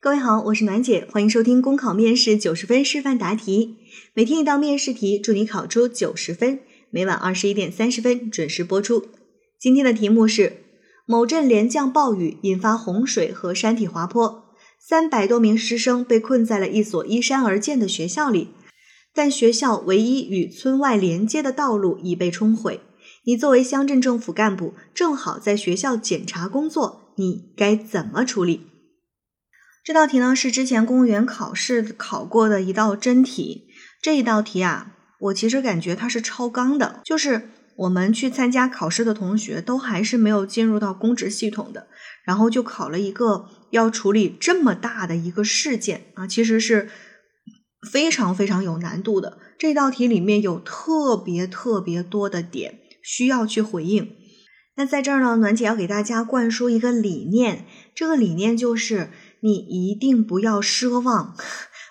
各位好，我是暖姐，欢迎收听公考面试九十分示范答题，每天一道面试题，祝你考出九十分。每晚二十一点三十分准时播出。今天的题目是：某镇连降暴雨，引发洪水和山体滑坡，三百多名师生被困在了一所依山而建的学校里，但学校唯一与村外连接的道路已被冲毁。你作为乡镇政府干部，正好在学校检查工作，你该怎么处理？这道题呢是之前公务员考试考过的一道真题。这一道题啊，我其实感觉它是超纲的，就是我们去参加考试的同学都还是没有进入到公职系统的，然后就考了一个要处理这么大的一个事件啊，其实是非常非常有难度的。这道题里面有特别特别多的点。需要去回应。那在这儿呢，暖姐要给大家灌输一个理念，这个理念就是你一定不要奢望，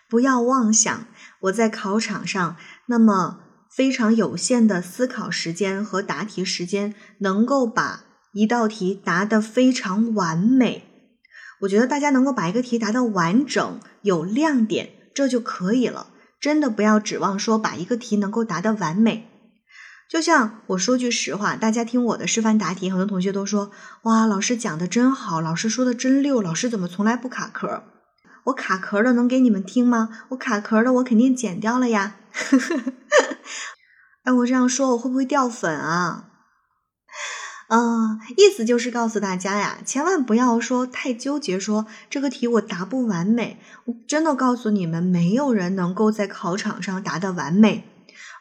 不要妄想我在考场上那么非常有限的思考时间和答题时间，能够把一道题答得非常完美。我觉得大家能够把一个题答得完整、有亮点，这就可以了。真的不要指望说把一个题能够答得完美。就像我说句实话，大家听我的示范答题，很多同学都说：“哇，老师讲的真好，老师说的真溜，老师怎么从来不卡壳？我卡壳的能给你们听吗？我卡壳的我肯定剪掉了呀。”哎，我这样说我会不会掉粉啊？嗯，意思就是告诉大家呀，千万不要说太纠结，说这个题我答不完美。我真的告诉你们，没有人能够在考场上答得完美。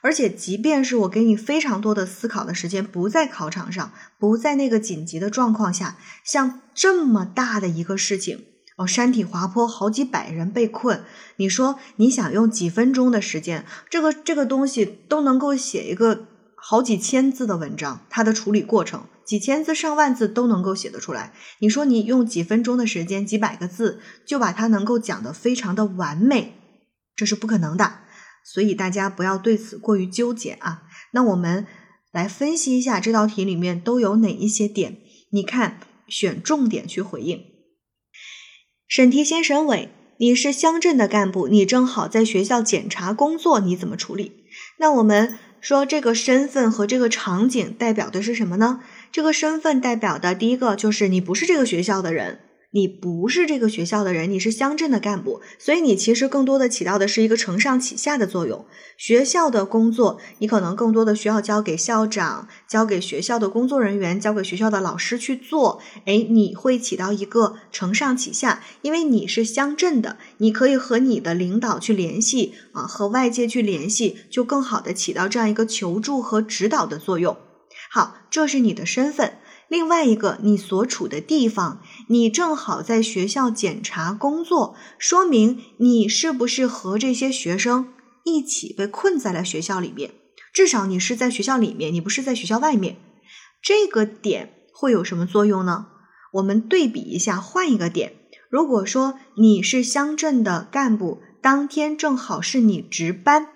而且，即便是我给你非常多的思考的时间，不在考场上，不在那个紧急的状况下，像这么大的一个事情哦，山体滑坡，好几百人被困，你说你想用几分钟的时间，这个这个东西都能够写一个好几千字的文章，它的处理过程，几千字、上万字都能够写得出来。你说你用几分钟的时间，几百个字就把它能够讲得非常的完美，这是不可能的。所以大家不要对此过于纠结啊。那我们来分析一下这道题里面都有哪一些点？你看，选重点去回应。审题先审尾，你是乡镇的干部，你正好在学校检查工作，你怎么处理？那我们说这个身份和这个场景代表的是什么呢？这个身份代表的第一个就是你不是这个学校的人。你不是这个学校的人，你是乡镇的干部，所以你其实更多的起到的是一个承上启下的作用。学校的工作，你可能更多的需要交给校长、交给学校的工作人员、交给学校的老师去做。哎，你会起到一个承上启下，因为你是乡镇的，你可以和你的领导去联系啊，和外界去联系，就更好的起到这样一个求助和指导的作用。好，这是你的身份。另外一个，你所处的地方，你正好在学校检查工作，说明你是不是和这些学生一起被困在了学校里面？至少你是在学校里面，你不是在学校外面。这个点会有什么作用呢？我们对比一下，换一个点。如果说你是乡镇的干部，当天正好是你值班。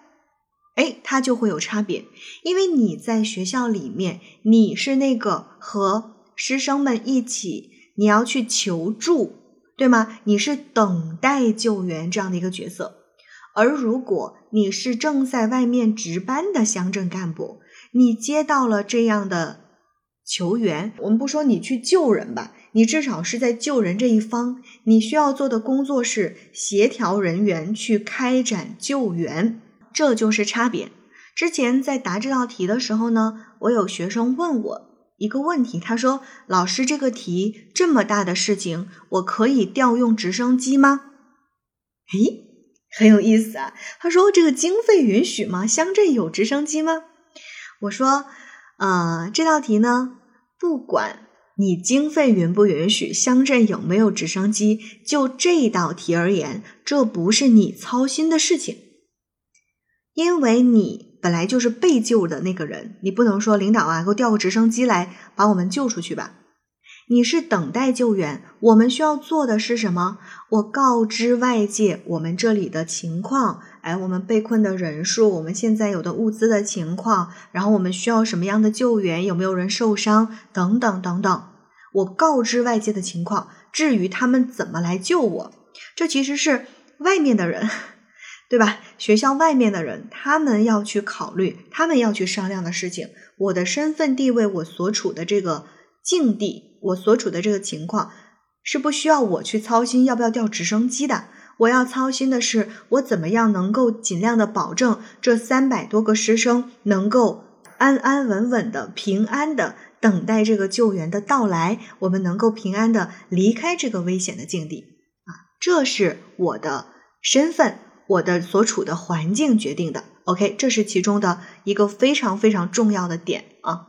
哎，它就会有差别，因为你在学校里面，你是那个和师生们一起，你要去求助，对吗？你是等待救援这样的一个角色。而如果你是正在外面值班的乡镇干部，你接到了这样的求援，我们不说你去救人吧，你至少是在救人这一方，你需要做的工作是协调人员去开展救援。这就是差别。之前在答这道题的时候呢，我有学生问我一个问题，他说：“老师，这个题这么大的事情，我可以调用直升机吗？”诶，很有意思啊。他说：“这个经费允许吗？乡镇有直升机吗？”我说：“呃，这道题呢，不管你经费允不允许，乡镇有没有直升机，就这道题而言，这不是你操心的事情。”因为你本来就是被救的那个人，你不能说领导啊，给我调个直升机来把我们救出去吧。你是等待救援，我们需要做的是什么？我告知外界我们这里的情况，哎，我们被困的人数，我们现在有的物资的情况，然后我们需要什么样的救援，有没有人受伤，等等等等。我告知外界的情况，至于他们怎么来救我。这其实是外面的人，对吧？学校外面的人，他们要去考虑，他们要去商量的事情。我的身份地位，我所处的这个境地，我所处的这个情况，是不需要我去操心要不要调直升机的。我要操心的是，我怎么样能够尽量的保证这三百多个师生能够安安稳稳的、平安的等待这个救援的到来，我们能够平安的离开这个危险的境地啊！这是我的身份，我的所处的环境决定的。OK，这是其中的一个非常非常重要的点啊。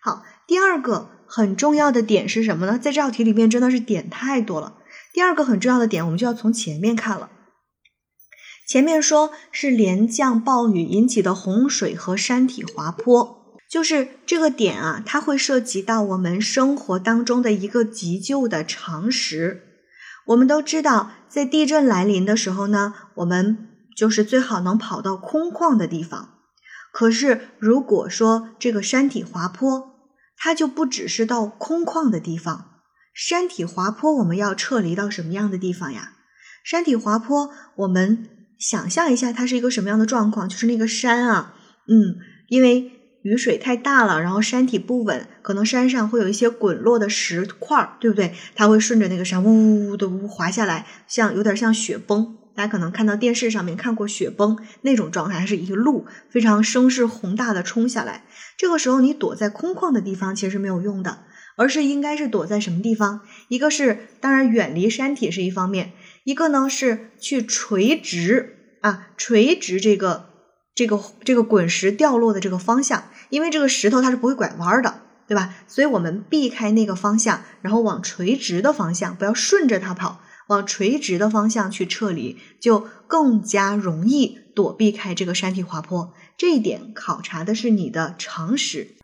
好，第二个很重要的点是什么呢？在这道题里面真的是点太多了。第二个很重要的点，我们就要从前面看了。前面说是连降暴雨引起的洪水和山体滑坡，就是这个点啊，它会涉及到我们生活当中的一个急救的常识。我们都知道，在地震来临的时候呢，我们就是最好能跑到空旷的地方。可是如果说这个山体滑坡，它就不只是到空旷的地方。山体滑坡，我们要撤离到什么样的地方呀？山体滑坡，我们想象一下，它是一个什么样的状况？就是那个山啊，嗯，因为雨水太大了，然后山体不稳，可能山上会有一些滚落的石块，对不对？它会顺着那个山呜呜呜的呜滑下来，像有点像雪崩。大家可能看到电视上面看过雪崩那种状态，是一路非常声势宏大的冲下来。这个时候，你躲在空旷的地方其实没有用的。而是应该是躲在什么地方？一个是当然远离山体是一方面，一个呢是去垂直啊，垂直这个这个这个滚石掉落的这个方向，因为这个石头它是不会拐弯的，对吧？所以我们避开那个方向，然后往垂直的方向，不要顺着它跑，往垂直的方向去撤离，就更加容易躲避开这个山体滑坡。这一点考察的是你的常识。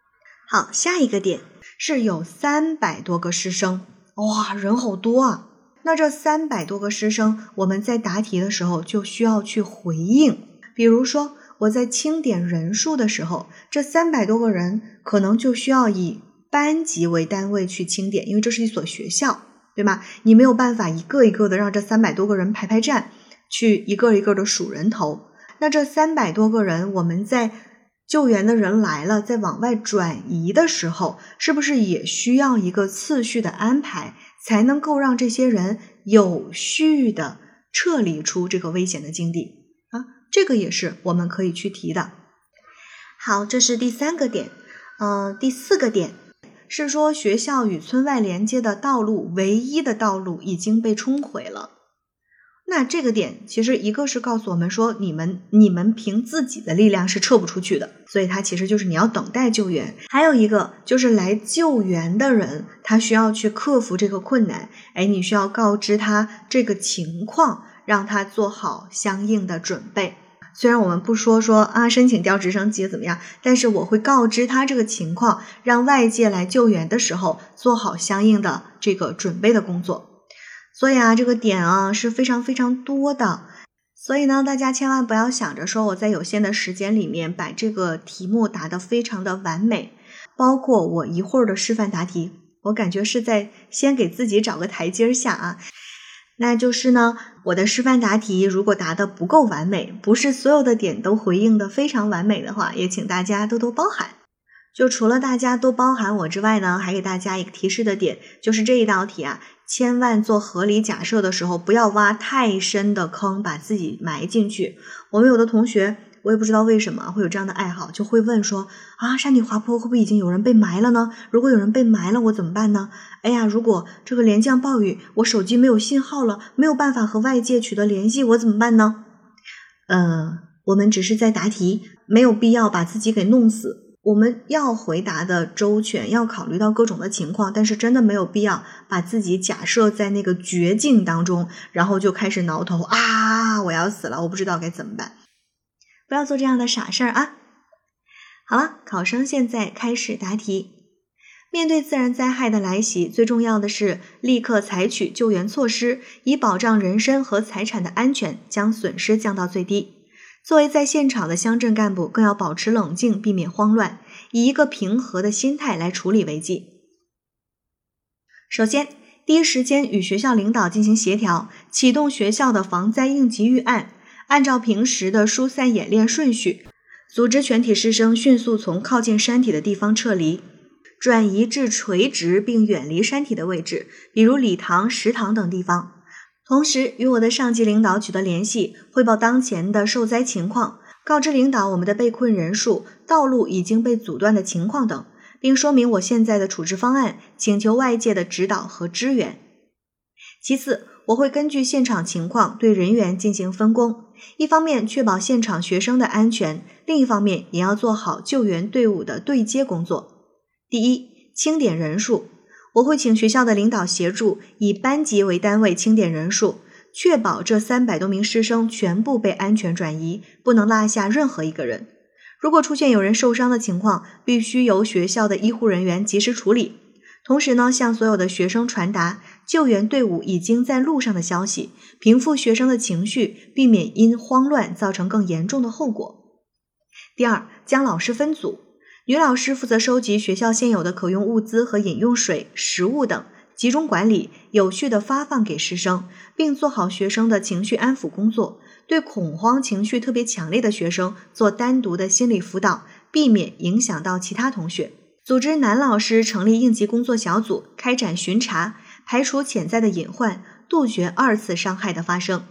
好，下一个点。是有三百多个师生，哇，人好多啊！那这三百多个师生，我们在答题的时候就需要去回应。比如说，我在清点人数的时候，这三百多个人可能就需要以班级为单位去清点，因为这是一所学校，对吗？你没有办法一个一个的让这三百多个人排排站，去一个一个的数人头。那这三百多个人，我们在。救援的人来了，在往外转移的时候，是不是也需要一个次序的安排，才能够让这些人有序的撤离出这个危险的境地？这个也是我们可以去提的。好，这是第三个点。嗯，第四个点是说学校与村外连接的道路，唯一的道路已经被冲毁了。那这个点其实一个是告诉我们说，你们你们凭自己的力量是撤不出去的，所以它其实就是你要等待救援。还有一个就是来救援的人，他需要去克服这个困难，哎，你需要告知他这个情况，让他做好相应的准备。虽然我们不说说啊申请调直升机怎么样，但是我会告知他这个情况，让外界来救援的时候做好相应的这个准备的工作。所以啊，这个点啊是非常非常多的，所以呢，大家千万不要想着说我在有限的时间里面把这个题目答得非常的完美，包括我一会儿的示范答题，我感觉是在先给自己找个台阶下啊。那就是呢，我的示范答题如果答得不够完美，不是所有的点都回应的非常完美的话，也请大家多多包涵。就除了大家多包涵我之外呢，还给大家一个提示的点，就是这一道题啊。千万做合理假设的时候，不要挖太深的坑，把自己埋进去。我们有的同学，我也不知道为什么会有这样的爱好，就会问说：啊，山体滑坡会不会已经有人被埋了呢？如果有人被埋了，我怎么办呢？哎呀，如果这个连降暴雨，我手机没有信号了，没有办法和外界取得联系，我怎么办呢？呃，我们只是在答题，没有必要把自己给弄死。我们要回答的周全，要考虑到各种的情况，但是真的没有必要把自己假设在那个绝境当中，然后就开始挠头啊！我要死了，我不知道该怎么办。不要做这样的傻事儿啊！好了，考生现在开始答题。面对自然灾害的来袭，最重要的是立刻采取救援措施，以保障人身和财产的安全，将损失降到最低。作为在现场的乡镇干部，更要保持冷静，避免慌乱，以一个平和的心态来处理危机。首先，第一时间与学校领导进行协调，启动学校的防灾应急预案，按照平时的疏散演练顺序，组织全体师生迅速从靠近山体的地方撤离，转移至垂直并远离山体的位置，比如礼堂、食堂等地方。同时，与我的上级领导取得联系，汇报当前的受灾情况，告知领导我们的被困人数、道路已经被阻断的情况等，并说明我现在的处置方案，请求外界的指导和支援。其次，我会根据现场情况对人员进行分工，一方面确保现场学生的安全，另一方面也要做好救援队伍的对接工作。第一，清点人数。我会请学校的领导协助，以班级为单位清点人数，确保这三百多名师生全部被安全转移，不能落下任何一个人。如果出现有人受伤的情况，必须由学校的医护人员及时处理。同时呢，向所有的学生传达救援队伍已经在路上的消息，平复学生的情绪，避免因慌乱造成更严重的后果。第二，将老师分组。女老师负责收集学校现有的可用物资和饮用水、食物等，集中管理，有序的发放给师生，并做好学生的情绪安抚工作。对恐慌情绪特别强烈的学生做单独的心理辅导，避免影响到其他同学。组织男老师成立应急工作小组，开展巡查，排除潜在的隐患，杜绝二次伤害的发生。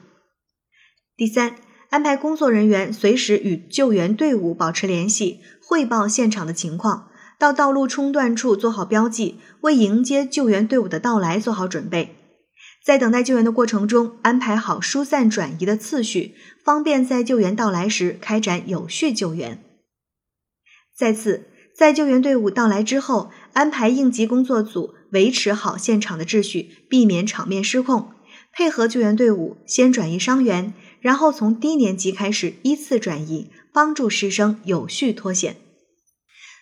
第三。安排工作人员随时与救援队伍保持联系，汇报现场的情况，到道路冲断处做好标记，为迎接救援队伍的到来做好准备。在等待救援的过程中，安排好疏散转移的次序，方便在救援到来时开展有序救援。再次，在救援队伍到来之后，安排应急工作组维持好现场的秩序，避免场面失控，配合救援队伍先转移伤员。然后从低年级开始依次转移，帮助师生有序脱险。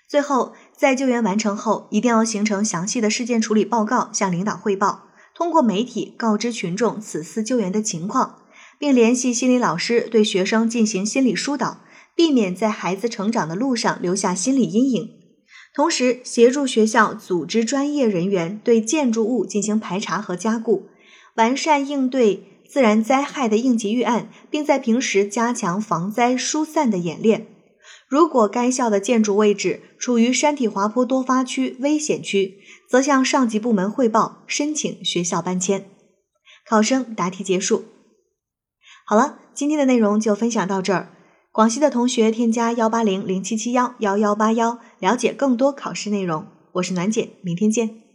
最后，在救援完成后，一定要形成详细的事件处理报告，向领导汇报。通过媒体告知群众此次救援的情况，并联系心理老师对学生进行心理疏导，避免在孩子成长的路上留下心理阴影。同时，协助学校组织专业人员对建筑物进行排查和加固，完善应对。自然灾害的应急预案，并在平时加强防灾疏散的演练。如果该校的建筑位置处于山体滑坡多发区、危险区，则向上级部门汇报，申请学校搬迁。考生答题结束。好了，今天的内容就分享到这儿。广西的同学添加幺八零零七七幺幺幺八幺，了解更多考试内容。我是暖姐，明天见。